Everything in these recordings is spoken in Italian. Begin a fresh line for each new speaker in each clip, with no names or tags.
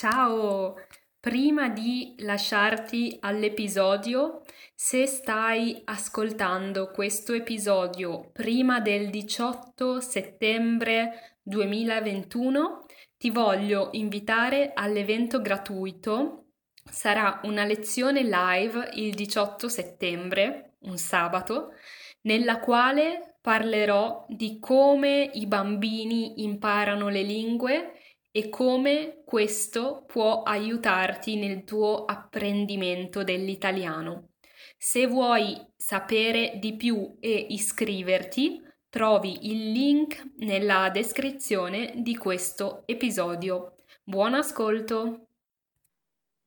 Ciao! Prima di lasciarti all'episodio, se stai ascoltando questo episodio prima del 18 settembre 2021, ti voglio invitare all'evento gratuito. Sarà una lezione live il 18 settembre, un sabato, nella quale parlerò di come i bambini imparano le lingue e come questo può aiutarti nel tuo apprendimento dell'italiano. Se vuoi sapere di più e iscriverti, trovi il link nella descrizione di questo episodio. Buon ascolto!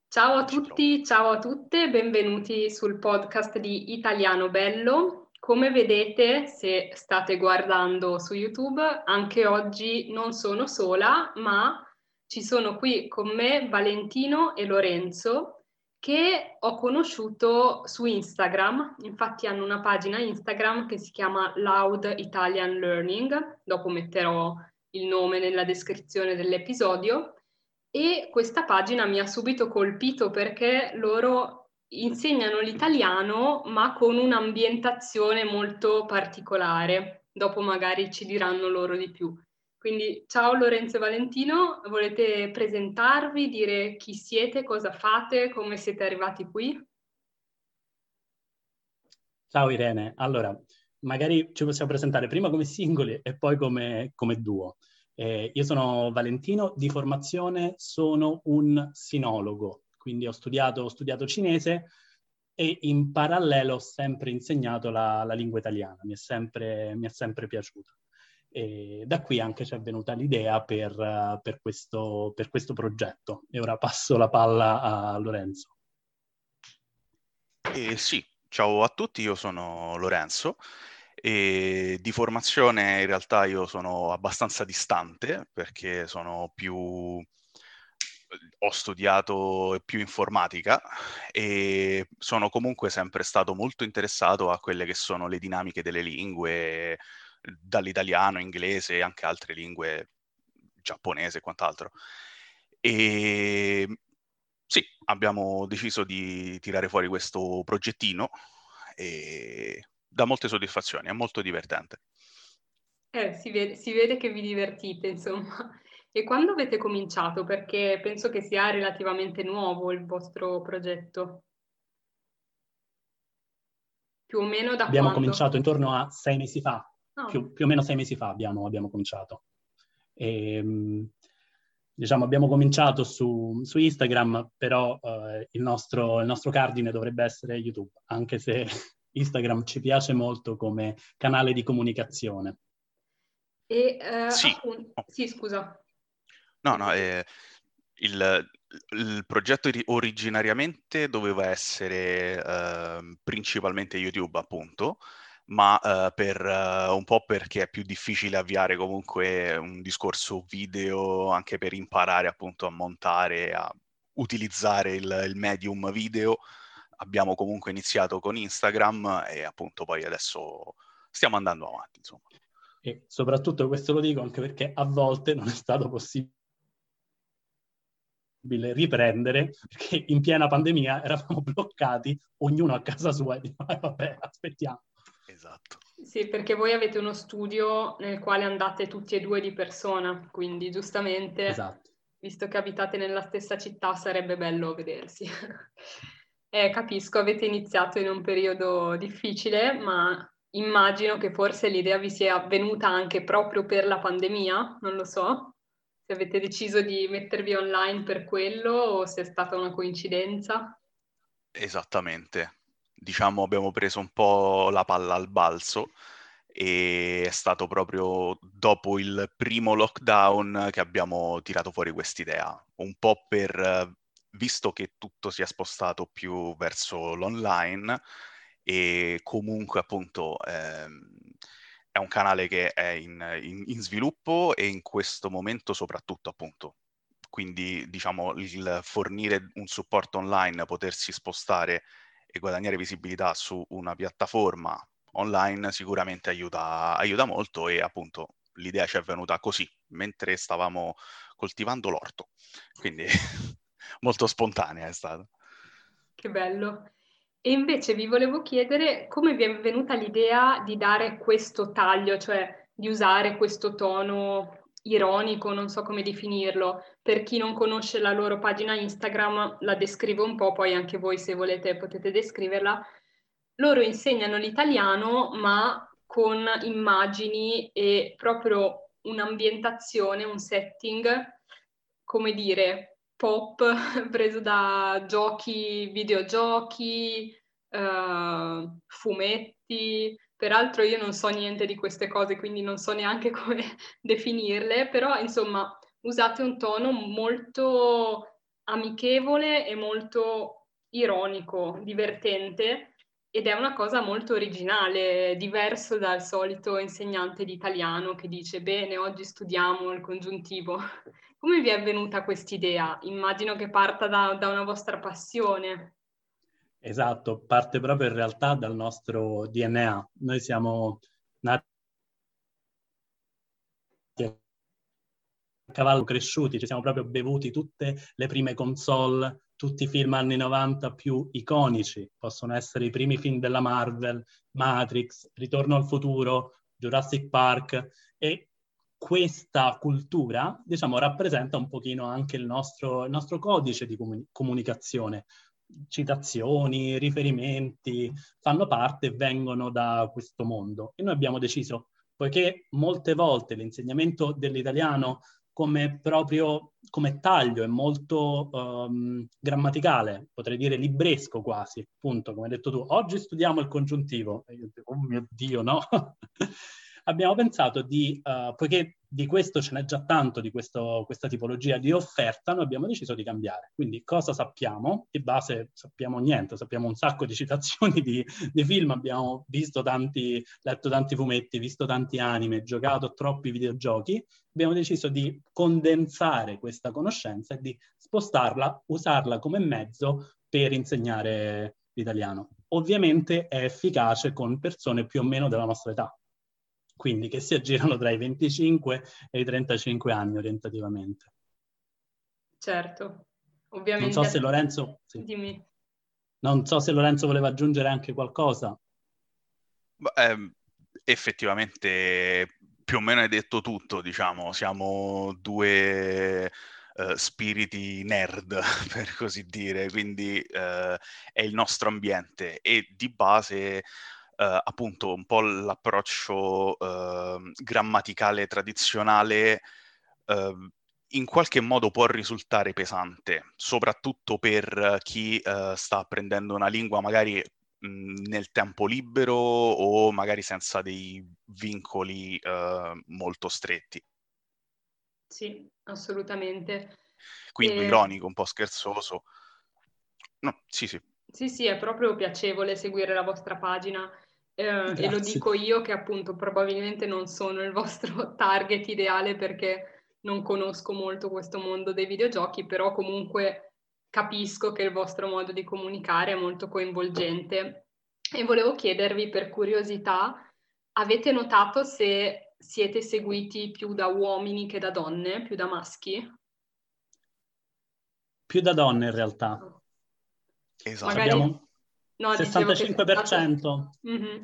Ciao a tutti, ciao a tutte, benvenuti sul podcast di Italiano Bello. Come vedete, se state guardando su YouTube, anche oggi non sono sola, ma ci sono qui con me Valentino e Lorenzo che ho conosciuto su Instagram. Infatti hanno una pagina Instagram che si chiama Loud Italian Learning. Dopo metterò il nome nella descrizione dell'episodio. E questa pagina mi ha subito colpito perché loro insegnano l'italiano ma con un'ambientazione molto particolare. Dopo magari ci diranno loro di più. Quindi ciao Lorenzo e Valentino, volete presentarvi, dire chi siete, cosa fate, come siete arrivati qui?
Ciao Irene, allora magari ci possiamo presentare prima come singoli e poi come, come duo. Eh, io sono Valentino, di formazione sono un sinologo, quindi ho studiato, ho studiato cinese e in parallelo ho sempre insegnato la, la lingua italiana, mi è sempre, mi è sempre piaciuta. E da qui anche ci è venuta l'idea per, per, questo, per questo progetto. E ora passo la palla a Lorenzo.
Eh, sì, ciao a tutti, io sono Lorenzo e di formazione in realtà io sono abbastanza distante perché sono più ho studiato più informatica e sono comunque sempre stato molto interessato a quelle che sono le dinamiche delle lingue, dall'italiano, inglese e anche altre lingue, giapponese e quant'altro. E sì, abbiamo deciso di tirare fuori questo progettino e dà molte soddisfazioni, è molto divertente.
Eh, si vede, si vede che vi divertite, insomma. E quando avete cominciato? Perché penso che sia relativamente nuovo il vostro progetto. Più o meno da
Abbiamo
quando?
cominciato intorno a sei mesi fa, oh. più, più, o meno sei mesi fa abbiamo, abbiamo cominciato. E, ehm, diciamo, abbiamo cominciato su, su Instagram, però eh, il, nostro, il nostro cardine dovrebbe essere YouTube, anche se Instagram ci piace molto come canale di comunicazione.
E, uh, sì. Appunto, sì, scusa.
No, no, eh, il, il, progetto originariamente doveva essere eh, principalmente YouTube, appunto, ma eh, per eh, un po' perché è più difficile avviare comunque un discorso video, anche per imparare appunto a montare, a utilizzare il, il medium video, abbiamo comunque iniziato con Instagram e appunto poi adesso stiamo andando avanti, insomma.
E soprattutto questo lo dico anche perché a volte non è stato possibile riprendere perché in piena pandemia eravamo bloccati, ognuno a casa sua e diceva vabbè aspettiamo.
Esatto.
Sì, perché voi avete uno studio nel quale andate tutti e due di persona, quindi giustamente, esatto. visto che abitate nella stessa città, sarebbe bello vedersi. eh, capisco, avete iniziato in un periodo difficile, ma immagino che forse l'idea vi sia venuta anche proprio per la pandemia, non lo so se avete deciso di mettervi online per quello o se è stata una coincidenza.
Esattamente. Diciamo abbiamo preso un po' la palla al balzo e è stato proprio dopo il primo lockdown che abbiamo tirato fuori quest'idea, un po' per, visto che tutto si è spostato più verso l'online e comunque appunto ehm, è un canale che è in, in, in, sviluppo e in questo momento soprattutto appunto. Quindi diciamo il fornire un supporto online, potersi spostare e guadagnare visibilità su una piattaforma online sicuramente aiuta, aiuta molto e appunto l'idea ci è venuta così, mentre stavamo coltivando l'orto. Quindi molto spontanea è stata.
Che bello. E invece vi volevo chiedere come vi è venuta l'idea di dare questo taglio, cioè di usare questo tono ironico, non so come definirlo. Per chi non conosce la loro pagina Instagram, la descrivo un po', poi anche voi se volete potete descriverla. Loro insegnano l'italiano, ma con immagini e proprio un'ambientazione, un setting, come dire, pop preso da giochi, videogiochi, uh, fumetti. Peraltro io non so niente di queste cose, quindi non so neanche come definirle, però insomma usate un tono molto amichevole e molto ironico, divertente ed è una cosa molto originale, diverso dal solito insegnante di italiano che dice bene, oggi studiamo il congiuntivo. Come vi è venuta quest'idea? Immagino che parta da, da una vostra passione.
Esatto, parte proprio in realtà dal nostro DNA. Noi siamo nati cavallo cresciuti, ci siamo proprio bevuti tutte le prime console tutti i film anni 90 più iconici, possono essere i primi film della Marvel, Matrix, Ritorno al futuro, Jurassic Park e questa cultura, diciamo, rappresenta un pochino anche il nostro, il nostro codice di comuni- comunicazione. Citazioni, riferimenti fanno parte e vengono da questo mondo. E noi abbiamo deciso, poiché molte volte l'insegnamento dell'italiano come proprio come taglio, è molto um, grammaticale, potrei dire libresco quasi, appunto, come hai detto tu. Oggi studiamo il congiuntivo. Oh mio Dio, no? abbiamo pensato di, uh, poiché di questo ce n'è già tanto, di questo, questa tipologia di offerta, noi abbiamo deciso di cambiare. Quindi cosa sappiamo? Di base sappiamo niente, sappiamo un sacco di citazioni di, di film, abbiamo tanti, letto tanti fumetti, visto tanti anime, giocato troppi videogiochi. Abbiamo deciso di condensare questa conoscenza e di spostarla, usarla come mezzo per insegnare l'italiano. Ovviamente è efficace con persone più o meno della nostra età, quindi che si aggirano tra i 25 e i 35 anni orientativamente.
Certo, ovviamente.
Non so se Lorenzo...
Sì. Dimmi.
Non so se Lorenzo voleva aggiungere anche qualcosa.
Eh, effettivamente più o meno hai detto tutto, diciamo, siamo due uh, spiriti nerd, per così dire, quindi uh, è il nostro ambiente e di base eh, appunto un po' l'approccio eh, grammaticale tradizionale eh, in qualche modo può risultare pesante, soprattutto per chi eh, sta apprendendo una lingua magari mh, nel tempo libero o magari senza dei vincoli eh, molto stretti.
Sì, assolutamente.
Quindi e... ironico, un po' scherzoso. No, sì, sì.
Sì, sì, è proprio piacevole seguire la vostra pagina eh, e lo dico io che appunto probabilmente non sono il vostro target ideale perché non conosco molto questo mondo dei videogiochi, però comunque capisco che il vostro modo di comunicare è molto coinvolgente. E volevo chiedervi per curiosità, avete notato se siete seguiti più da uomini che da donne, più da maschi?
Più da donne in realtà.
Esatto. Magari... Abbiamo
No, 65%. Mm-hmm.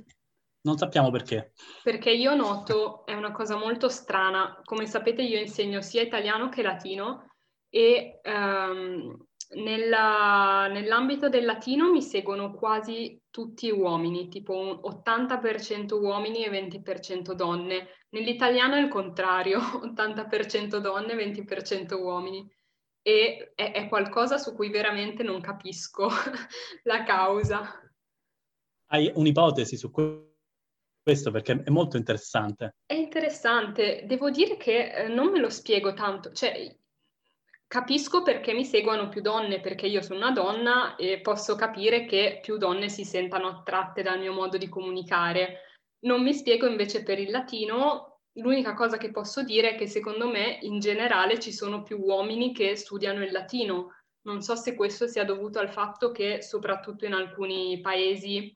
Non sappiamo perché.
Perché io noto, è una cosa molto strana, come sapete io insegno sia italiano che latino e um, nella, nell'ambito del latino mi seguono quasi tutti uomini, tipo un 80% uomini e 20% donne. Nell'italiano è il contrario, 80% donne e 20% uomini e è, è qualcosa su cui veramente non capisco la causa.
Hai un'ipotesi su questo perché è molto interessante.
È interessante, devo dire che eh, non me lo spiego tanto, cioè capisco perché mi seguono più donne, perché io sono una donna e posso capire che più donne si sentano attratte dal mio modo di comunicare. Non mi spiego invece per il latino L'unica cosa che posso dire è che secondo me in generale ci sono più uomini che studiano il latino. Non so se questo sia dovuto al fatto che soprattutto in alcuni paesi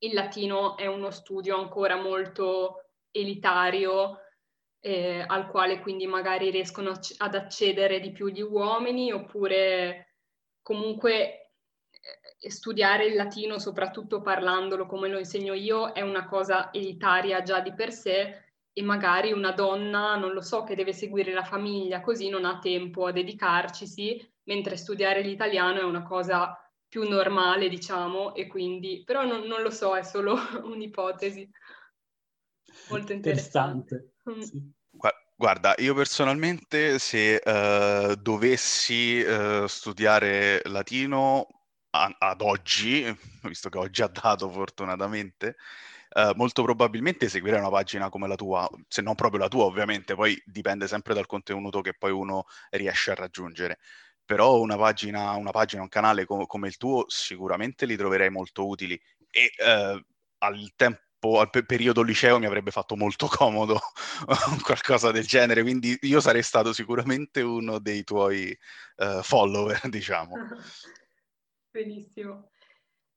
il latino è uno studio ancora molto elitario eh, al quale quindi magari riescono ad accedere di più gli uomini oppure comunque eh, studiare il latino, soprattutto parlandolo come lo insegno io, è una cosa elitaria già di per sé e magari una donna, non lo so, che deve seguire la famiglia, così non ha tempo a dedicarcisi, mentre studiare l'italiano è una cosa più normale, diciamo, e quindi, però non, non lo so, è solo un'ipotesi. Molto interessante. interessante. Mm.
Guarda, io personalmente se uh, dovessi uh, studiare latino a- ad oggi, visto che oggi ha dato fortunatamente, uh, molto probabilmente seguirei una pagina come la tua, se non proprio la tua ovviamente, poi dipende sempre dal contenuto che poi uno riesce a raggiungere. Però una pagina, una pagina un canale com- come il tuo sicuramente li troverei molto utili e al tempo al periodo liceo mi avrebbe fatto molto comodo qualcosa del genere, quindi io sarei stato sicuramente uno dei tuoi uh, follower, diciamo.
Benissimo.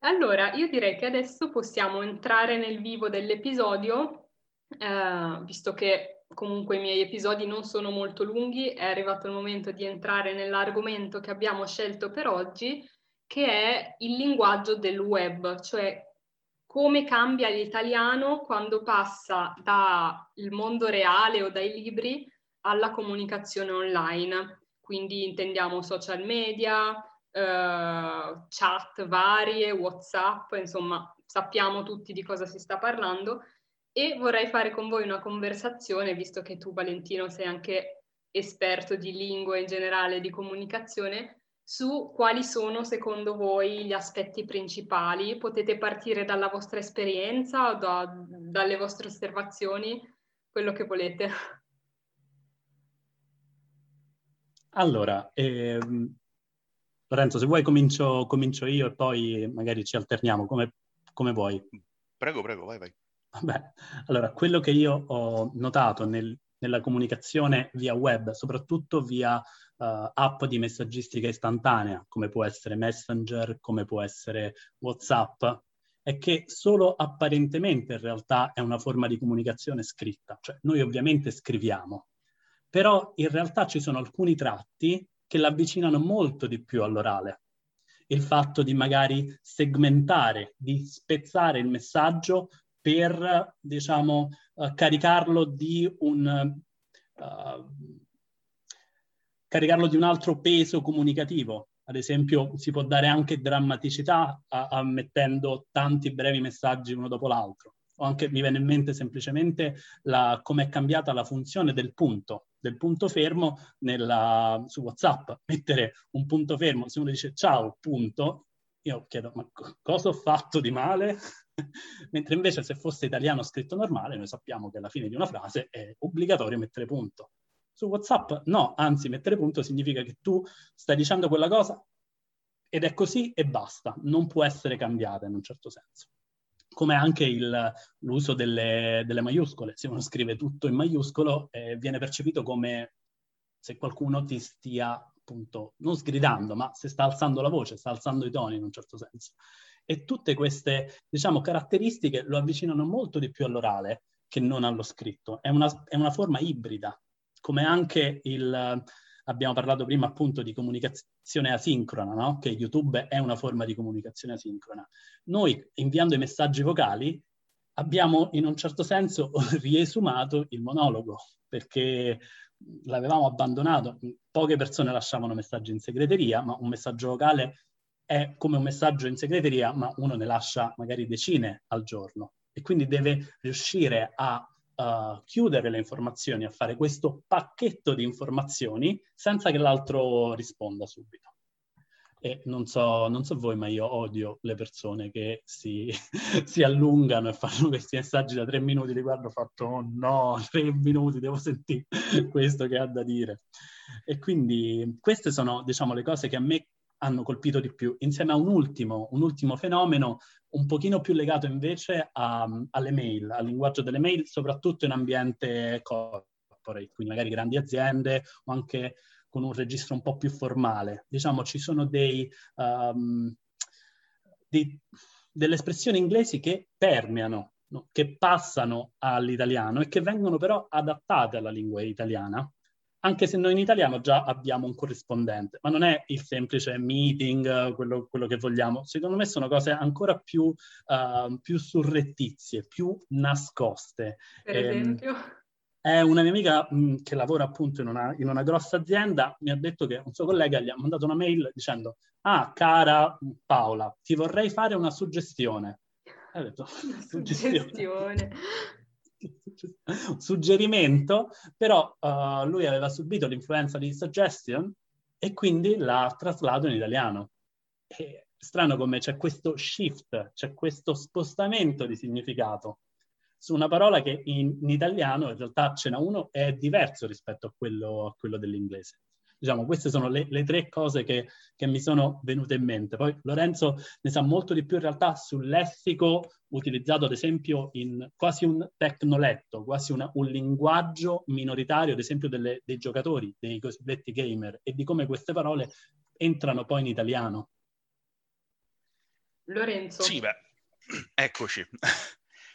Allora, io direi che adesso possiamo entrare nel vivo dell'episodio, eh, visto che comunque i miei episodi non sono molto lunghi, è arrivato il momento di entrare nell'argomento che abbiamo scelto per oggi, che è il linguaggio del web, cioè come cambia l'italiano quando passa dal mondo reale o dai libri alla comunicazione online. Quindi intendiamo social media, eh, chat varie, WhatsApp, insomma, sappiamo tutti di cosa si sta parlando e vorrei fare con voi una conversazione, visto che tu Valentino sei anche esperto di lingua in generale, di comunicazione, su quali sono secondo voi gli aspetti principali. Potete partire dalla vostra esperienza o da, dalle vostre osservazioni, quello che volete.
Allora, ehm, Lorenzo, se vuoi comincio, comincio, io e poi magari ci alterniamo, come, come vuoi.
Prego, prego, vai, vai.
Vabbè, allora, quello che io ho notato nel, nella comunicazione via web, soprattutto via uh, app di messaggistica istantanea, come può essere Messenger, come può essere WhatsApp, è che solo apparentemente in realtà è una forma di comunicazione scritta. Cioè noi ovviamente scriviamo, però in realtà ci sono alcuni tratti che l'avvicinano molto di più all'orale. Il fatto di magari segmentare, di spezzare il messaggio per, diciamo, uh, caricarlo di un... Uh, caricarlo di un altro peso comunicativo. Ad esempio, si può dare anche drammaticità a, a mettendo tanti brevi messaggi uno dopo l'altro. O anche mi viene in mente semplicemente come è cambiata la funzione del punto, del punto fermo nella, su WhatsApp. Mettere un punto fermo, se uno dice ciao, punto, io chiedo, ma cosa ho fatto di male? Mentre invece se fosse italiano scritto normale, noi sappiamo che alla fine di una frase è obbligatorio mettere punto. Su WhatsApp no, anzi mettere punto significa che tu stai dicendo quella cosa ed è così e basta, non può essere cambiata in un certo senso. Come anche il, l'uso delle, delle, maiuscole, se uno scrive tutto in maiuscolo eh, viene percepito come se qualcuno ti stia appunto non sgridando, ma se sta alzando la voce, sta alzando i toni in un certo senso. E tutte queste, diciamo, caratteristiche lo avvicinano molto di più all'orale che non allo scritto. È una, è una forma ibrida come anche il, abbiamo parlato prima appunto di comunicazione asincrona, no? che YouTube è una forma di comunicazione asincrona. Noi inviando i messaggi vocali abbiamo in un certo senso riesumato il monologo, perché l'avevamo abbandonato, poche persone lasciavano messaggi in segreteria, ma un messaggio vocale è come un messaggio in segreteria, ma uno ne lascia magari decine al giorno e quindi deve riuscire a uh, chiudere le informazioni, a fare questo pacchetto di informazioni senza che l'altro risponda subito. E non so, non so voi, ma io odio le persone che si, si, allungano e fanno questi messaggi da tre minuti. Li guardo, fatto oh no, tre minuti, devo sentire questo che ha da dire. E quindi queste sono, diciamo, le cose che a me hanno colpito di più, insieme a un ultimo, un ultimo fenomeno un pochino più legato invece a, alle mail, al linguaggio delle mail, soprattutto in ambiente corporate, quindi magari grandi aziende o anche con un registro un po' più formale. Diciamo, ci sono dei, um, dei, delle espressioni inglesi che permeano no? che passano all'italiano e che vengono però adattate alla lingua italiana, anche se noi in italiano già abbiamo un corrispondente, ma non è il semplice meeting, quello, quello che vogliamo. Secondo me sono cose ancora più, uh, più surrettizie, più nascoste.
Per ehm, esempio?
È una mia amica mh, che lavora appunto in una, in una, grossa azienda, mi ha detto che un suo collega gli ha mandato una mail dicendo ah, cara Paola, ti vorrei fare una suggestione.
Ha detto, suggestione.
Suggerimento, però uh, lui aveva subito l'influenza di suggestion e quindi l'ha traslato in italiano. È strano come c'è questo shift, c'è questo spostamento di significato su una parola che in, in italiano in realtà ce n'è uno è diverso rispetto a quello, a quello dell'inglese. Diciamo, queste sono le, le tre cose che, che, mi sono venute in mente. Poi Lorenzo ne sa molto di più in realtà sul lessico utilizzato ad esempio in quasi un tecnoletto, quasi una, un linguaggio minoritario, ad esempio delle, dei giocatori, dei cosiddetti gamer, e di come queste parole entrano poi in italiano.
Lorenzo.
Sì, beh, eccoci.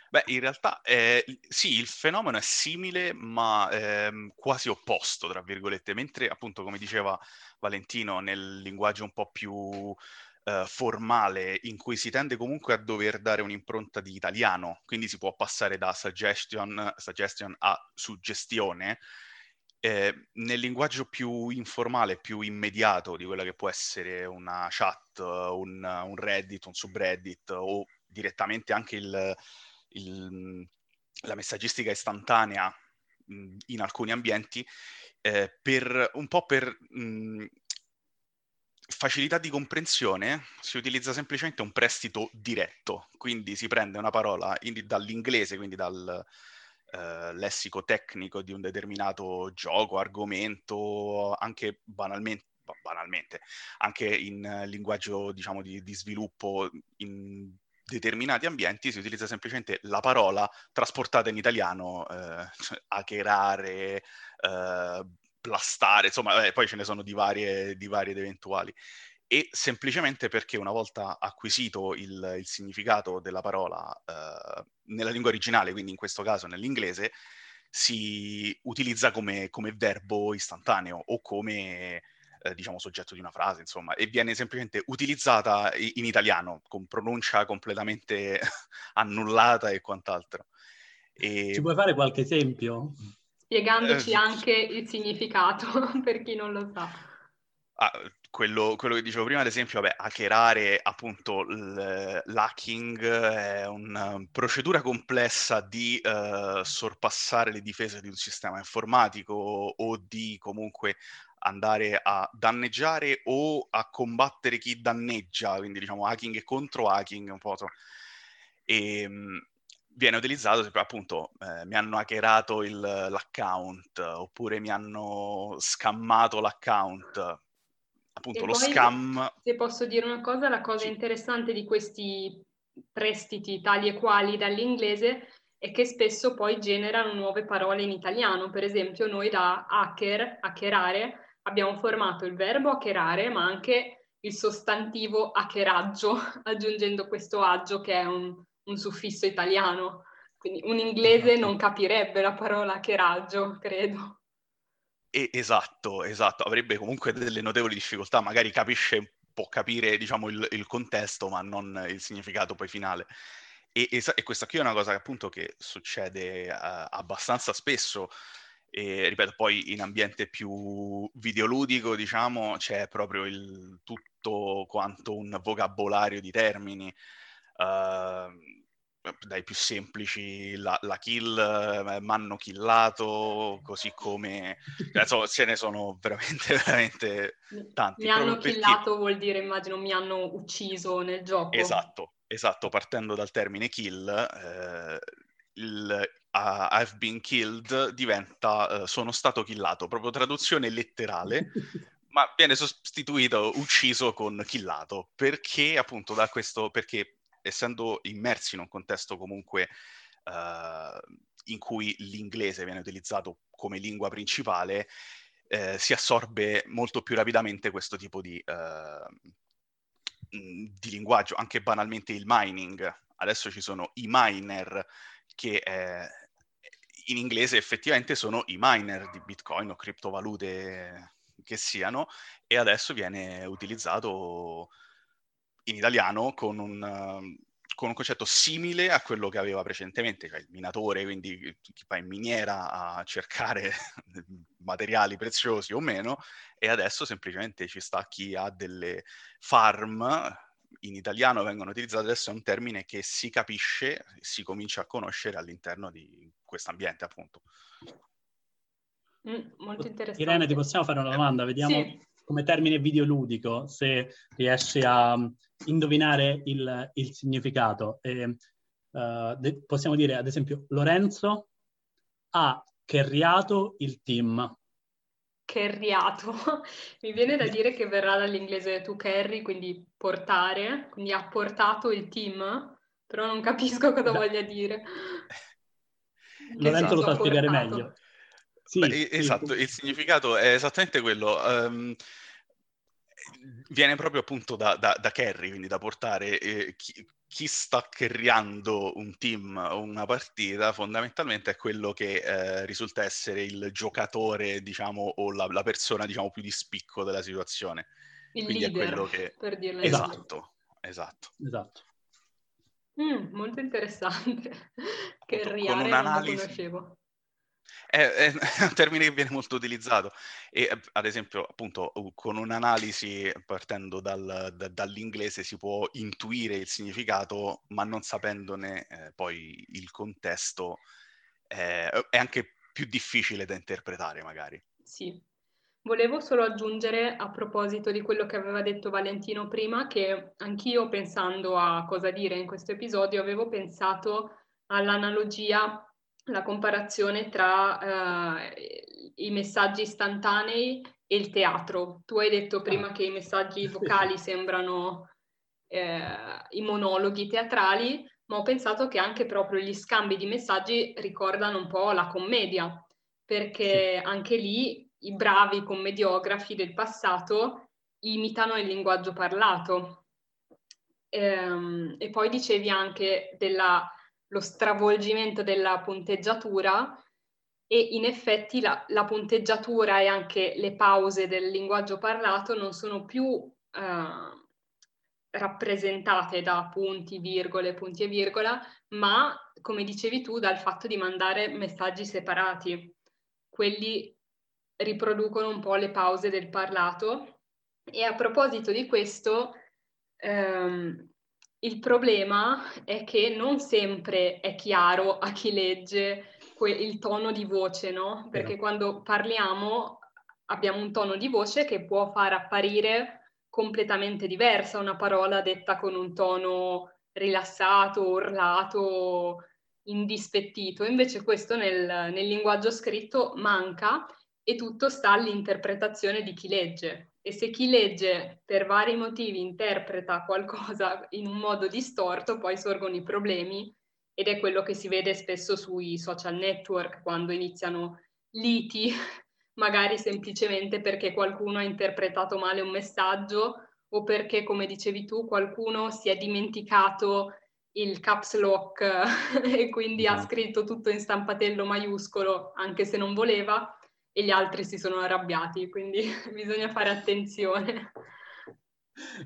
Beh, in realtà eh, sì, il fenomeno è simile, ma ehm, quasi opposto, tra virgolette, mentre appunto, come diceva Valentino, nel linguaggio un po' più eh, formale, in cui si tende comunque a dover dare un'impronta di italiano, quindi si può passare da suggestion, suggestion a suggestione, eh, nel linguaggio più informale, più immediato di quella che può essere una chat, un, un Reddit, un subreddit o direttamente anche il il, la messaggistica istantanea mh, in alcuni ambienti eh, per un po' per mh, facilità di comprensione si utilizza semplicemente un prestito diretto, quindi si prende una parola in, dall'inglese, quindi dal eh, lessico tecnico di un determinato gioco, argomento, anche banalmente banalmente, anche in linguaggio diciamo di, di sviluppo in determinati ambienti si utilizza semplicemente la parola trasportata in italiano, eh, hackerare, eh, plastare, insomma, eh, poi ce ne sono di varie, di varie ed eventuali. E semplicemente perché una volta acquisito il, il significato della parola eh, nella lingua originale, quindi in questo caso nell'inglese, si utilizza come, come verbo istantaneo o come eh, diciamo, soggetto di una frase, insomma, e viene semplicemente utilizzata in italiano con pronuncia completamente annullata e quant'altro.
E... Ci puoi fare qualche esempio?
Spiegandoci eh, anche il significato, per chi non lo sa.
Ah, quello, quello, che dicevo prima, ad esempio, vabbè, hackerare appunto l'hacking è una procedura complessa di uh, sorpassare le difese di un sistema informatico o di comunque andare a danneggiare o a combattere chi danneggia, quindi diciamo hacking e contro hacking un po'. E, ehm, viene utilizzato appunto eh, mi hanno hackerato il, l'account oppure mi hanno scammato l'account appunto e lo scam
se posso dire una cosa la cosa sì. interessante di questi prestiti tali e quali dall'inglese è che spesso poi generano nuove parole in italiano per esempio noi da hacker hackerare abbiamo formato il verbo hackerare, ma anche il sostantivo hackeraggio, aggiungendo questo aggio che è un, un suffisso italiano. Quindi un inglese non capirebbe la parola hackeraggio, credo.
Esatto, esatto, avrebbe comunque delle notevoli difficoltà, magari capisce, può capire diciamo, il, il contesto, ma non il significato poi finale. E, e, e, questa qui è una cosa che appunto che succede uh, abbastanza spesso, e ripeto, poi in ambiente più videoludico, diciamo, c'è proprio il tutto quanto un vocabolario di termini. Uh, dai più semplici, la, la kill, eh, m'hanno killato, così come... Insomma, ce ne sono veramente, veramente tanti.
Mi hanno killato perché... vuol dire, immagino, mi hanno ucciso nel gioco.
Esatto, esatto, partendo dal termine kill, eh, il, uh, I've been killed diventa uh, sono stato killato, proprio traduzione letterale, ma viene sostituito ucciso con killato, perché appunto da questo, perché essendo immersi in un contesto comunque uh, in cui l'inglese viene utilizzato come lingua principale, eh, si assorbe molto più rapidamente questo tipo di, uh, di linguaggio, anche banalmente il mining. Adesso ci sono i miner che eh, in inglese effettivamente sono i miner di Bitcoin o criptovalute che siano, e adesso viene utilizzato in italiano con un, con un concetto simile a quello che aveva precedentemente, cioè il minatore, quindi chi va in miniera a cercare materiali preziosi o meno, e adesso semplicemente ci sta chi ha delle farm, in italiano vengono utilizzate, adesso è un termine che si capisce, si comincia a conoscere all'interno di questo ambiente appunto.
Mm, molto interessante.
Irene, ti possiamo fare una domanda? Vediamo sì. come termine videoludico, se riesci a indovinare il, il significato. E, uh, de- possiamo dire, ad esempio, Lorenzo ha carriato il team.
Carriato. Mi viene da dire che verrà dall'inglese to carry, quindi portare, quindi ha portato il team, però non capisco cosa da. voglia dire.
Lorenzo lo sa spiegare meglio.
Sì, Beh, esatto, il significato è esattamente quello. Um, viene proprio appunto da, da, da carry, quindi da portare eh, chi, chi, sta carriando un team o una partita fondamentalmente è quello che eh, risulta essere il giocatore, diciamo, o la, la, persona, diciamo, più di spicco della situazione.
Il quindi leader, è quello che... per dirlo
esatto, esatto.
Esatto.
Mm, molto interessante. Carriare non lo conoscevo.
È, è, un termine che viene molto utilizzato e ad esempio appunto con un'analisi partendo dal, da, dall'inglese si può intuire il significato ma non sapendone eh, poi il contesto eh, è anche più difficile da interpretare magari.
Sì, Volevo solo aggiungere a proposito di quello che aveva detto Valentino prima che anch'io pensando a cosa dire in questo episodio avevo pensato all'analogia la comparazione tra uh, i messaggi istantanei e il teatro. Tu hai detto prima ah. che i messaggi vocali sembrano eh, i monologhi teatrali, ma ho pensato che anche proprio gli scambi di messaggi ricordano un po' la commedia, perché anche lì i bravi commediografi del passato imitano il linguaggio parlato. Ehm, e poi dicevi anche della lo stravolgimento della punteggiatura e in effetti la, la, punteggiatura e anche le pause del linguaggio parlato non sono più eh, rappresentate da punti, virgole, punti e virgola, ma come dicevi tu dal fatto di mandare messaggi separati. Quelli riproducono un po' le pause del parlato e a proposito di questo ehm, il problema è che non sempre è chiaro a chi legge que- il tono di voce, no? Perché yeah. quando parliamo abbiamo un tono di voce che può far apparire completamente diversa una parola detta con un tono rilassato, urlato, indispettito. Invece questo nel, nel linguaggio scritto manca e tutto sta all'interpretazione di chi legge e se chi legge per vari motivi interpreta qualcosa in un modo distorto, poi sorgono i problemi ed è quello che si vede spesso sui social network quando iniziano liti, magari semplicemente perché qualcuno ha interpretato male un messaggio o perché, come dicevi tu, qualcuno si è dimenticato il caps lock e quindi ha esatto. scritto tutto in stampatello maiuscolo anche se non voleva e gli altri si sono arrabbiati, quindi bisogna fare attenzione.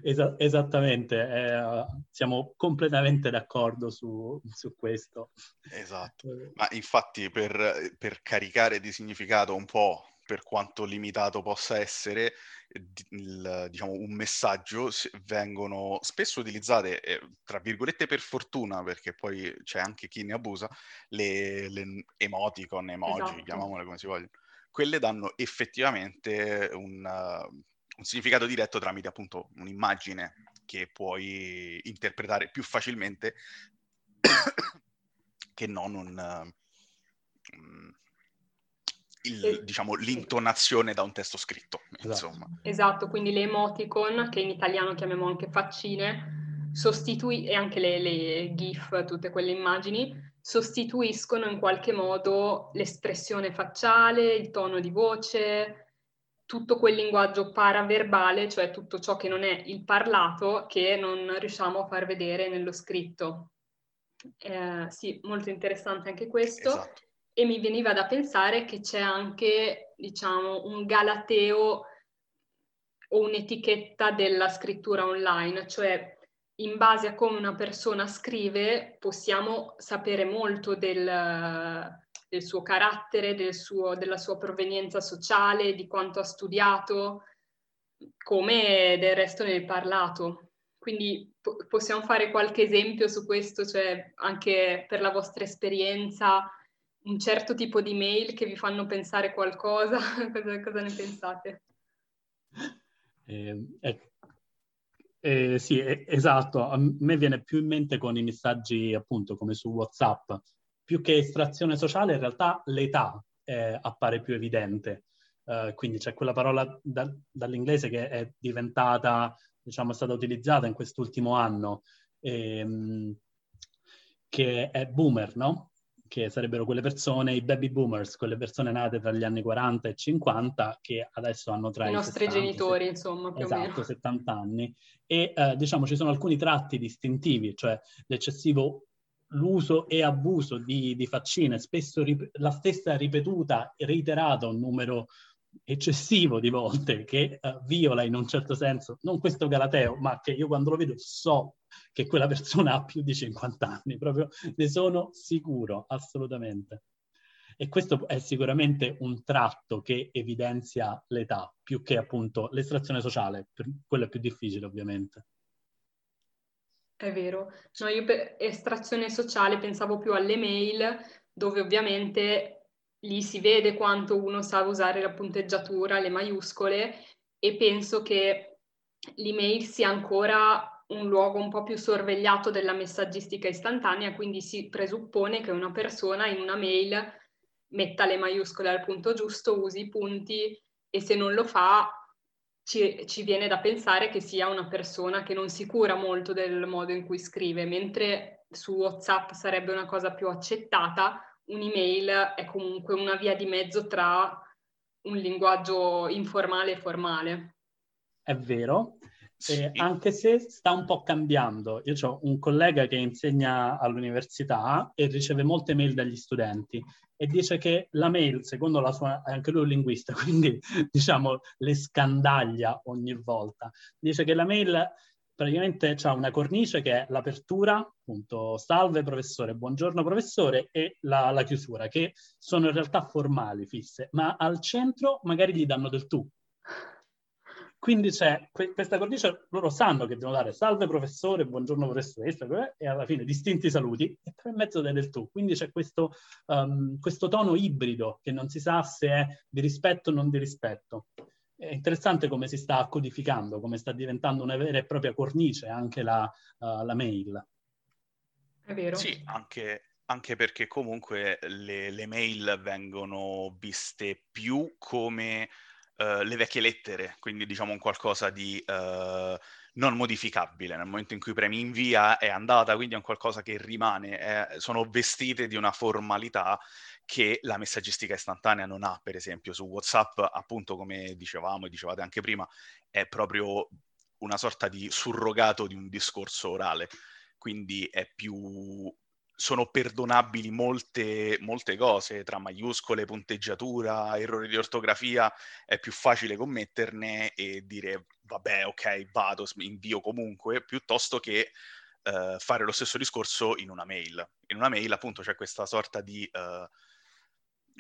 Es- esattamente, eh, siamo completamente d'accordo su, su, questo.
Esatto, ma infatti per, per, caricare di significato un po', per quanto limitato possa essere, il, diciamo, un messaggio vengono spesso utilizzate, eh, tra virgolette per fortuna, perché poi c'è anche chi ne abusa, le, le emoticon, emoji, esatto. chiamiamole come si vogliono quelle danno effettivamente un, uh, un significato diretto tramite appunto un'immagine che puoi interpretare più facilmente che non un, uh, il, diciamo, l'intonazione da un testo scritto.
Esatto. Insomma. esatto, quindi le emoticon, che in italiano chiamiamo anche faccine, sostitui- e anche le, le GIF, tutte quelle immagini, sostituiscono in qualche modo l'espressione facciale, il tono di voce, tutto quel linguaggio paraverbale, cioè tutto ciò che non è il parlato, che non riusciamo a far vedere nello scritto. Eh, sì, molto interessante anche questo.
Esatto.
E mi veniva da pensare che c'è anche, diciamo, un galateo o un'etichetta della scrittura online, cioè in base a come una persona scrive possiamo sapere molto del, del suo carattere, del suo, della sua provenienza sociale, di quanto ha studiato, come del resto nel parlato. Quindi po- possiamo fare qualche esempio su questo, cioè anche per la vostra esperienza, un certo tipo di mail che vi fanno pensare qualcosa, cosa, cosa ne pensate?
Eh, ecco. Eh, sì, eh, esatto. A me viene più in mente con i messaggi appunto come su WhatsApp. Più che estrazione sociale, in realtà l'età eh, appare più evidente. Uh, quindi c'è quella parola da, dall'inglese che è diventata, diciamo, stata utilizzata in quest'ultimo anno, ehm, che è boomer, no? Che sarebbero quelle persone, i baby boomers, quelle persone nate tra gli anni 40 e 50 che adesso hanno tra
i,
i
nostri
60,
genitori, insomma, più
esatto,
o meno.
70 anni. E eh, diciamo ci sono alcuni tratti distintivi, cioè l'eccessivo l'uso e abuso di, di faccine, spesso rip- la stessa ripetuta, reiterata un numero eccessivo di volte che uh, viola in un certo senso, non questo Galateo, ma che io quando lo vedo so che quella persona ha più di 50 anni, proprio ne sono sicuro, assolutamente. E questo è sicuramente un tratto che evidenzia l'età, più che appunto l'estrazione sociale, quello è più difficile ovviamente.
È vero, no, io per estrazione sociale pensavo più alle mail, dove ovviamente lì si vede quanto uno sa usare la punteggiatura, le maiuscole e penso che l'email sia ancora un luogo un po' più sorvegliato della messaggistica istantanea, quindi si presuppone che una persona in una mail metta le maiuscole al punto giusto, usi i punti e se non lo fa ci, ci, viene da pensare che sia una persona che non si cura molto del modo in cui scrive, mentre su WhatsApp sarebbe una cosa più accettata, un'email è comunque una via di mezzo tra un linguaggio informale e formale.
È vero, eh, anche se sta un po' cambiando. Io ho un collega che insegna all'università e riceve molte mail dagli studenti e dice che la mail, secondo la sua, anche lui è un linguista, quindi diciamo le scandaglia ogni volta. Dice che la mail praticamente ha una cornice che è l'apertura, appunto, salve professore, buongiorno professore, e la, la, chiusura, che sono in realtà formali, fisse, ma al centro magari gli danno del tu. Quindi c'è que- questa cornice, loro sanno che devono dare salve professore, buongiorno professoressa, e alla fine distinti saluti, e poi in mezzo del tu. Quindi c'è questo, um, questo tono ibrido che non si sa se è di rispetto o non di rispetto è interessante come si sta codificando, come sta diventando una vera e propria cornice anche la, uh, la mail.
È vero.
Sì, anche, anche perché comunque le, le, mail vengono viste più come uh, le vecchie lettere, quindi diciamo un qualcosa di uh, non modificabile. Nel momento in cui premi invia è andata, quindi è un qualcosa che rimane, è, sono vestite di una formalità che la messaggistica istantanea non ha, per esempio su WhatsApp, appunto come dicevamo e dicevate anche prima, è proprio una sorta di surrogato di un discorso orale, quindi più sono perdonabili molte, molte cose, tra maiuscole, punteggiatura, errori di ortografia, è più facile commetterne e dire vabbè, ok, vado, invio comunque, piuttosto che uh, fare lo stesso discorso in una mail. In una mail appunto c'è questa sorta di... Uh,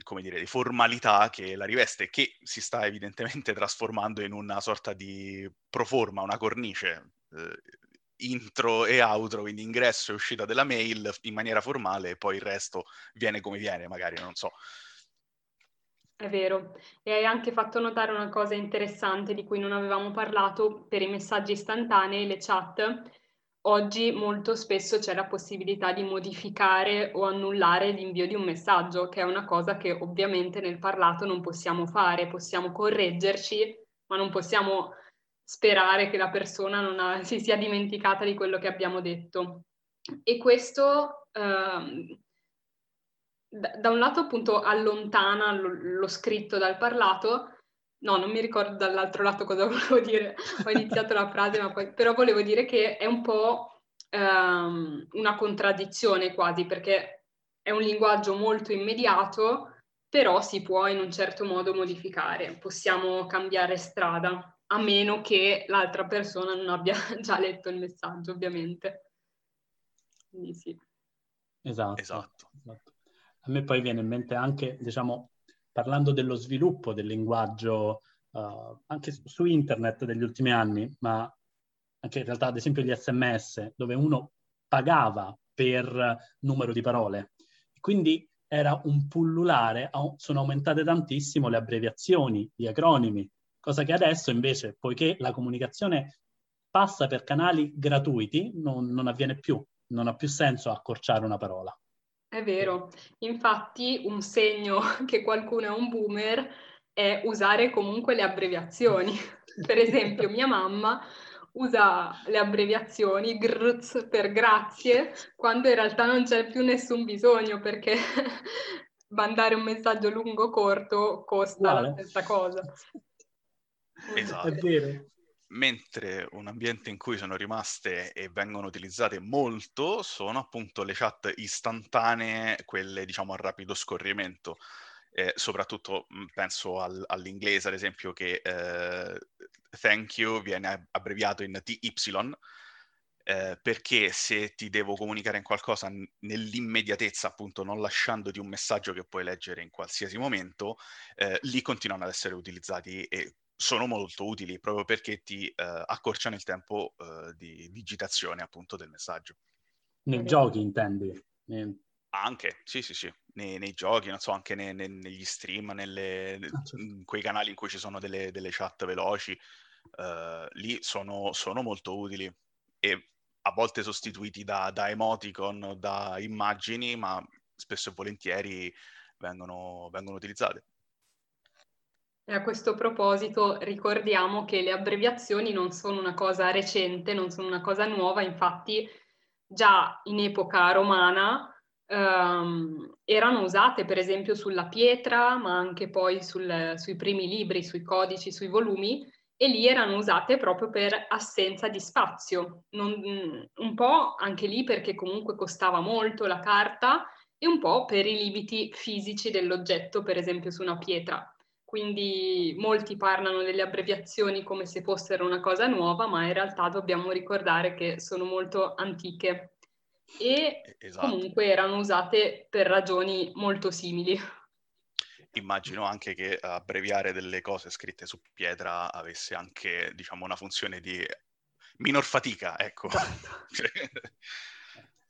come dire, di formalità che la riveste, che si sta evidentemente trasformando in una sorta di proforma, una cornice, eh, intro e outro, quindi ingresso e uscita della mail in maniera formale e poi il resto viene come viene, magari, non so.
È vero, e hai anche fatto notare una cosa interessante di cui non avevamo parlato per i messaggi istantanei, le chat, Oggi molto spesso c'è la possibilità di modificare o annullare l'invio di un messaggio, che è una cosa che ovviamente nel parlato non possiamo fare, possiamo correggerci, ma non possiamo sperare che la persona ha, si sia dimenticata di quello che abbiamo detto. E questo da, da, un lato appunto allontana lo, lo scritto dal parlato, No, non mi ricordo dall'altro lato cosa volevo dire. Ho iniziato la frase, ma poi... però volevo dire che è un po' um, una contraddizione quasi, perché è un linguaggio molto immediato, però si può in un certo modo modificare, possiamo cambiare strada, a meno che l'altra persona non abbia già letto il messaggio, ovviamente. Quindi sì.
Esatto, esatto. esatto. A me poi viene in mente anche, diciamo, parlando dello sviluppo del linguaggio uh, anche su internet degli ultimi anni, ma anche in realtà ad esempio gli sms, dove uno pagava per numero di parole. Quindi era un pullulare, sono aumentate tantissimo le abbreviazioni, gli acronimi, cosa che adesso invece, poiché la comunicazione passa per canali gratuiti, non, non avviene più, non ha più senso accorciare una parola.
È vero, infatti un segno che qualcuno è un boomer è usare comunque le abbreviazioni. Per esempio mia mamma usa le abbreviazioni GRZ per grazie, quando in realtà non c'è più nessun bisogno perché mandare un messaggio lungo o corto costa vale. la stessa cosa.
Esatto. È vero. Mentre un ambiente in cui sono rimaste e vengono utilizzate molto sono appunto le chat istantanee, quelle diciamo a rapido scorrimento. Eh, soprattutto penso al, all'inglese, ad esempio, che eh, thank you viene abbreviato in TY, eh, perché se ti devo comunicare in qualcosa nell'immediatezza, appunto non lasciandoti un messaggio che puoi leggere in qualsiasi momento, eh, lì continuano ad essere utilizzati e sono molto utili proprio perché ti eh, accorciano il tempo eh, di digitazione appunto del messaggio.
Nei giochi intendi?
Anche, sì, sì, sì, nei, nei giochi, non so, anche nei, nei, negli stream, nelle, ah, certo. in quei canali in cui ci sono delle, delle chat veloci, uh, lì sono, sono, molto utili e a volte sostituiti da, da emoticon da immagini, ma spesso e volentieri vengono, vengono utilizzate.
E a questo proposito ricordiamo che le abbreviazioni non sono una cosa recente, non sono una cosa nuova, infatti già in epoca romana um, erano usate per esempio sulla pietra, ma anche poi sul, sui primi libri, sui codici, sui volumi, e lì erano usate proprio per assenza di spazio. Non, un po' anche lì perché comunque costava molto la carta e un po' per i limiti fisici dell'oggetto, per esempio su una pietra. Quindi molti parlano delle abbreviazioni come se fossero una cosa nuova, ma in realtà dobbiamo ricordare che sono molto antiche e esatto. comunque erano usate per ragioni molto simili.
Immagino anche che abbreviare delle cose scritte su pietra avesse anche, diciamo, una funzione di minor fatica, ecco. Esatto.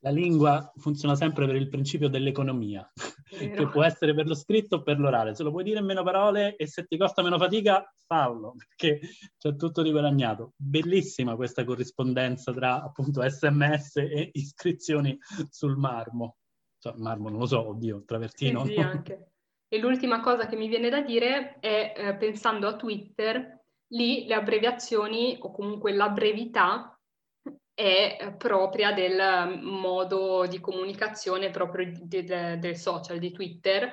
La lingua funziona sempre per il principio dell'economia, che può essere per lo scritto o per l'orale. Se lo puoi dire in meno parole e se ti costa meno fatica, fallo, perché c'è tutto di guadagnato. Bellissima questa corrispondenza tra appunto sms e iscrizioni sul marmo. Cioè, marmo non lo so, oddio, travertino.
Sì, sì, anche. E l'ultima cosa che mi viene da dire è, eh, pensando a Twitter, lì le abbreviazioni o comunque la brevità è eh, propria del modo di comunicazione proprio di, de, del social, di Twitter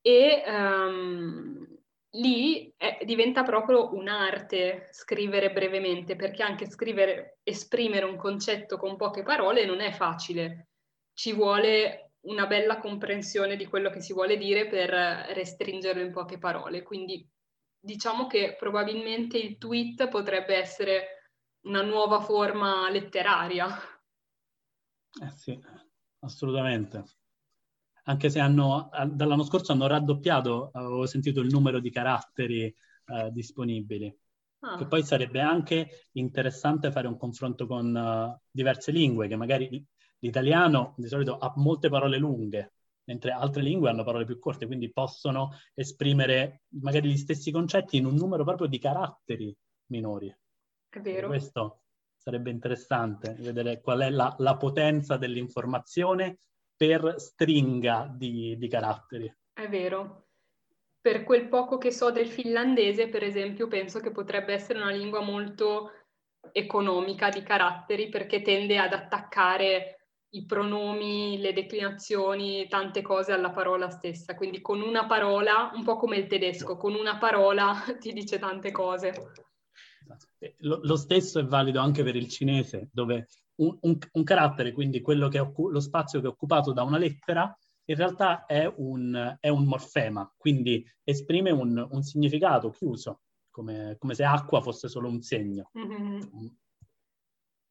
e um, lì è, diventa proprio un'arte scrivere brevemente perché anche scrivere, esprimere un concetto con poche parole non è facile, ci vuole una bella comprensione di quello che si vuole dire per restringerlo in poche parole, quindi diciamo che probabilmente il tweet potrebbe essere una nuova forma letteraria.
Eh sì, assolutamente. Anche se hanno, dall'anno scorso hanno raddoppiato, avevo sentito il numero di caratteri eh, disponibili. Ah. Che poi sarebbe anche interessante fare un confronto con uh, diverse lingue, che magari l'italiano di solito ha molte parole lunghe, mentre altre lingue hanno parole più corte, quindi possono esprimere magari gli stessi concetti in un numero proprio di caratteri minori.
È vero.
Questo sarebbe interessante, vedere qual è la, la potenza dell'informazione per stringa di, di caratteri.
È vero. Per quel poco che so del finlandese, per esempio, penso che potrebbe essere una lingua molto economica di caratteri perché tende ad attaccare i pronomi, le declinazioni, tante cose alla parola stessa. Quindi con una parola, un po' come il tedesco, con una parola ti dice tante cose.
Lo, lo, stesso è valido anche per il cinese, dove un, un, un carattere, quindi quello che è lo spazio che è occupato da una lettera, in realtà è un, è un morfema, quindi esprime un, un significato chiuso, come, come, se acqua fosse solo un segno. Mm-hmm.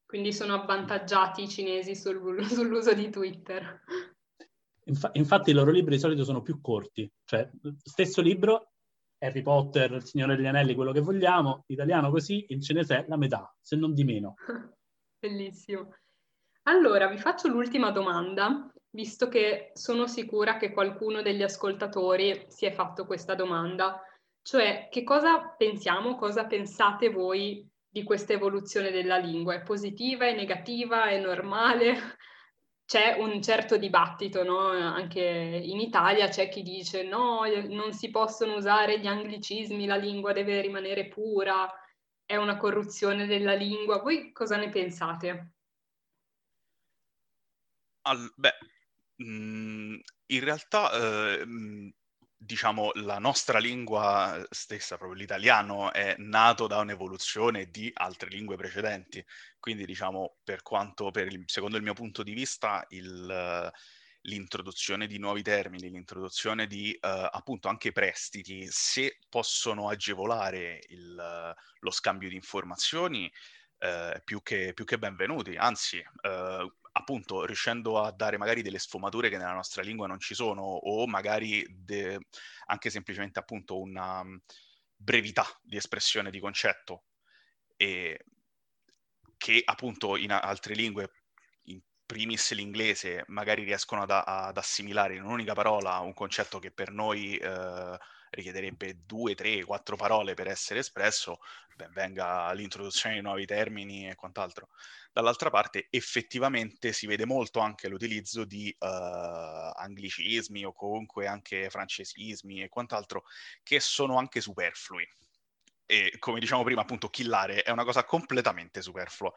Quindi sono avvantaggiati i cinesi sul, sull'uso di Twitter.
Infa- infatti i loro libri di solito sono più corti, cioè stesso libro, Harry Potter, Il Signore degli Anelli, quello che vogliamo, italiano così, in cinese è la metà, se non di meno.
Bellissimo. Allora, vi faccio l'ultima domanda, visto che sono sicura che qualcuno degli ascoltatori si è fatto questa domanda, cioè che cosa pensiamo, cosa pensate voi di questa evoluzione della lingua? È positiva, è negativa, è normale? C'è un certo dibattito, no? Anche in Italia c'è chi dice no, non si possono usare gli anglicismi, la lingua deve rimanere pura, è una corruzione della lingua. Voi cosa ne pensate?
Al, beh, mh, mm, in realtà, eh, diciamo, la nostra lingua stessa, proprio l'italiano, è nato da un'evoluzione di altre lingue precedenti. Quindi, diciamo, per quanto, per il, secondo il mio punto di vista, il, l'introduzione di nuovi termini, l'introduzione di uh, appunto anche prestiti, se possono agevolare il, lo scambio di informazioni, uh, più, che, più, che, benvenuti. Anzi, uh, appunto riuscendo a dare magari delle sfumature che nella nostra lingua non ci sono o magari de- anche semplicemente appunto una mm, brevità di espressione di concetto e che appunto in altre lingue in primis l'inglese magari riescono ad, ad assimilare in un'unica parola un concetto che per noi eh, richiederebbe due, tre, quattro parole per essere espresso, ben venga l'introduzione di nuovi termini e quant'altro. Dall'altra parte effettivamente si vede molto anche l'utilizzo di uh, anglicismi o comunque anche francesismi e quant'altro che sono anche superflui. E come diciamo prima, appunto, killare è una cosa completamente superflua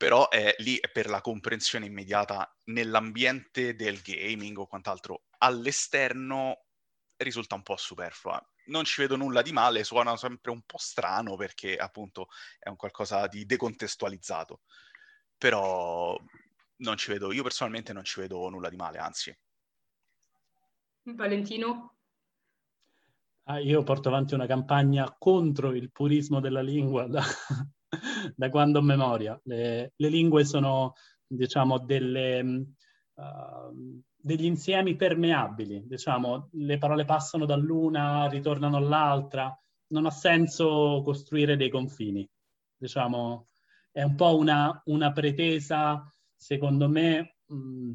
però è lì per la comprensione immediata nell'ambiente del gaming o quant'altro. All'esterno risulta un po' superflua. Non ci vedo nulla di male, suona sempre un po' strano perché appunto è un qualcosa di decontestualizzato, però non ci vedo, io personalmente non ci vedo nulla di male, anzi.
Valentino?
Ah, io porto avanti una campagna contro il purismo della lingua da, da quando ho memoria. Le, le, lingue sono, diciamo, delle... Uh, degli insiemi permeabili, diciamo, le parole passano dall'una, ritornano all'altra, non ha senso costruire dei confini, diciamo, è un po' una, una pretesa, secondo me, mh,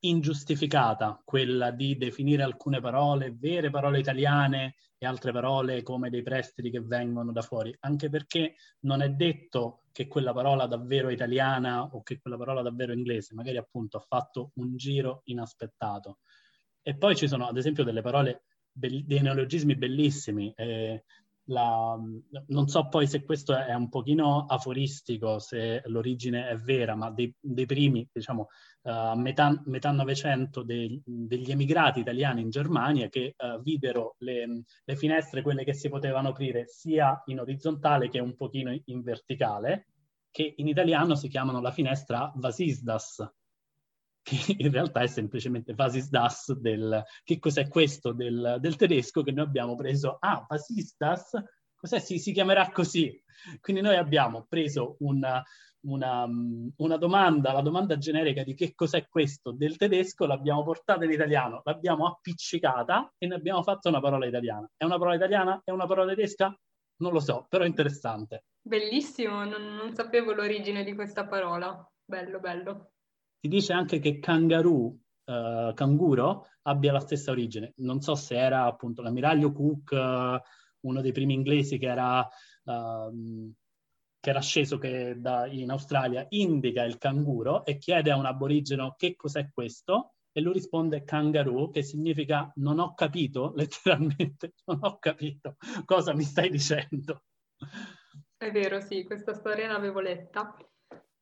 ingiustificata, quella di definire alcune parole, vere parole italiane e altre parole come dei prestiti che vengono da fuori, anche perché non è detto che quella parola davvero italiana o che quella parola davvero inglese, magari appunto ha fatto un giro inaspettato. E poi ci sono ad esempio delle parole, be- dei neologismi bellissimi. Eh, la, non so poi se questo è un pochino aforistico, se l'origine è vera, ma dei, dei primi, diciamo, a uh, metà, Novecento degli emigrati italiani in Germania che uh, videro le, le, finestre, quelle che si potevano aprire sia in orizzontale che un pochino in verticale, che in italiano si chiamano la finestra Vasisdas, che in realtà è semplicemente Vasisdas del... Che cos'è questo del, del tedesco che noi abbiamo preso? Ah, Vasisdas? Cos'è? Si, si chiamerà così. Quindi noi abbiamo preso una, una, una, domanda, la domanda generica di che cos'è questo del tedesco, l'abbiamo portata in italiano, l'abbiamo appiccicata e ne abbiamo fatto una parola italiana. È una parola italiana? È una parola tedesca? Non lo so, però è interessante.
Bellissimo, non, non sapevo l'origine di questa parola. Bello, bello.
Si dice anche che kangaroo, uh, canguro, abbia la stessa origine. Non so se era appunto l'ammiraglio Cook, uh, uno dei primi inglesi che era, uh, che era sceso che da, in Australia, indica il canguro e chiede a un aborigeno che cos'è questo e lui risponde kangaroo, che significa non ho capito, letteralmente, non ho capito cosa mi stai dicendo.
È vero, sì, questa storia l'avevo letta.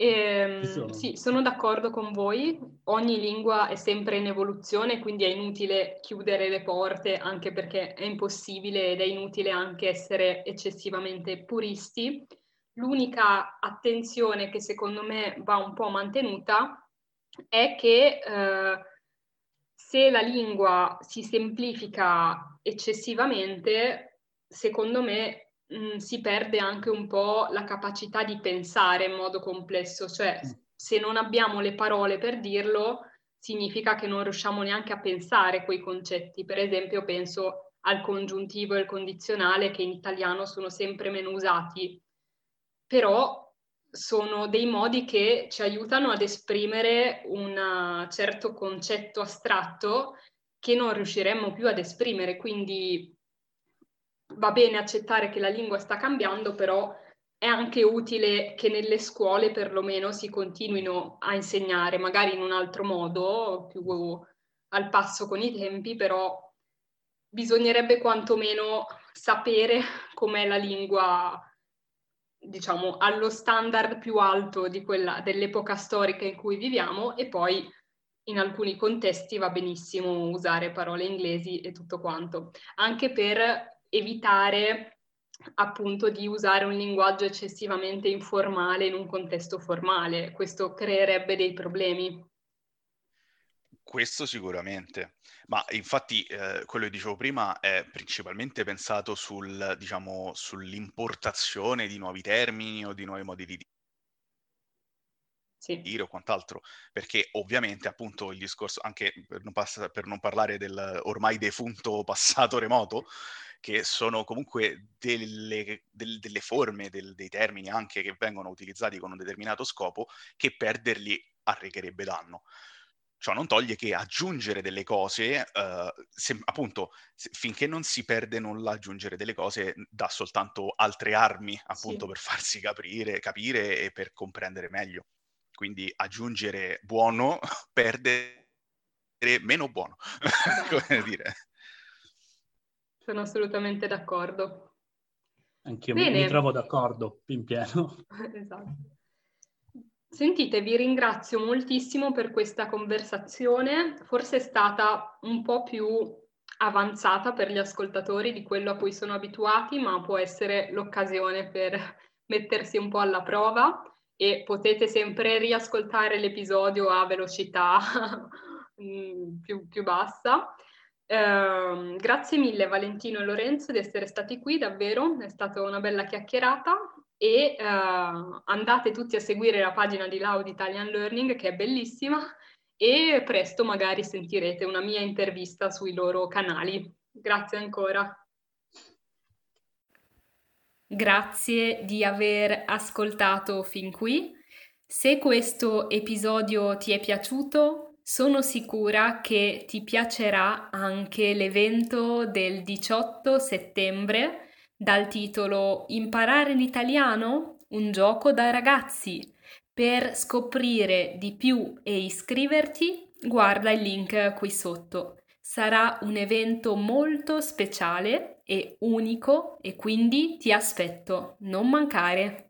E, ehm, sono. Sì, sono d'accordo con voi. Ogni lingua è sempre in evoluzione, quindi è inutile chiudere le porte, anche perché è impossibile ed è inutile anche essere eccessivamente puristi. l'unica attenzione che secondo me va un po' mantenuta è che eh, se la lingua si semplifica eccessivamente, secondo me mh, mm, si perde anche un po' la capacità di pensare in modo complesso, cioè mm. se non abbiamo le parole per dirlo, significa che non riusciamo neanche a pensare quei concetti. Per esempio, penso al congiuntivo e al condizionale che in italiano sono sempre meno usati, però sono dei modi che ci aiutano ad esprimere un certo concetto astratto che non riusciremmo più ad esprimere. Quindi va bene accettare che la lingua sta cambiando, però è anche utile che nelle scuole perlomeno si continuino a insegnare, magari in un altro modo, più al passo con i tempi, però bisognerebbe quantomeno sapere com'è la lingua diciamo, allo standard più alto di quella dell'epoca storica in cui viviamo e poi in alcuni contesti va benissimo usare parole inglesi e tutto quanto, anche per evitare appunto di usare un linguaggio eccessivamente informale in un contesto formale. Questo creerebbe dei problemi.
Questo sicuramente, ma infatti eh, quello che dicevo prima è principalmente pensato sul, diciamo, sull'importazione di nuovi termini o di nuovi modi di sì. dire o quant'altro, perché ovviamente appunto il discorso, anche per non, pass- per non parlare del ormai defunto passato remoto, che sono comunque delle, del, delle forme, del, dei termini anche che vengono utilizzati con un determinato scopo, che perderli arrecherebbe danno. Ciò non toglie che aggiungere delle cose, eh, se, appunto, se, finché non si perde nulla, aggiungere delle cose dà soltanto altre armi, appunto, sì. per farsi capire, capire e per comprendere meglio. Quindi aggiungere buono, perdere meno buono, come dire.
Sono assolutamente d'accordo.
Anch'io mi, mi trovo d'accordo in pieno.
esatto. Sentite, vi ringrazio moltissimo per questa conversazione, forse è stata un po' più avanzata per gli ascoltatori di quello a cui sono abituati, ma può essere l'occasione per mettersi un po' alla prova e potete sempre riascoltare l'episodio a velocità più, più, bassa. Eh, grazie mille Valentino e Lorenzo di essere stati qui, davvero, è stata una bella chiacchierata e uh, andate tutti a seguire la pagina di Loud Italian Learning che è bellissima e presto magari sentirete una mia intervista sui loro canali. Grazie ancora.
Grazie di aver ascoltato fin qui. Se questo episodio ti è piaciuto, sono sicura che ti piacerà anche l'evento del 18 settembre dal titolo Imparare l'italiano? Un gioco da ragazzi. Per scoprire di più e iscriverti, guarda il link qui sotto. Sarà un evento molto speciale e unico e quindi ti aspetto, non mancare.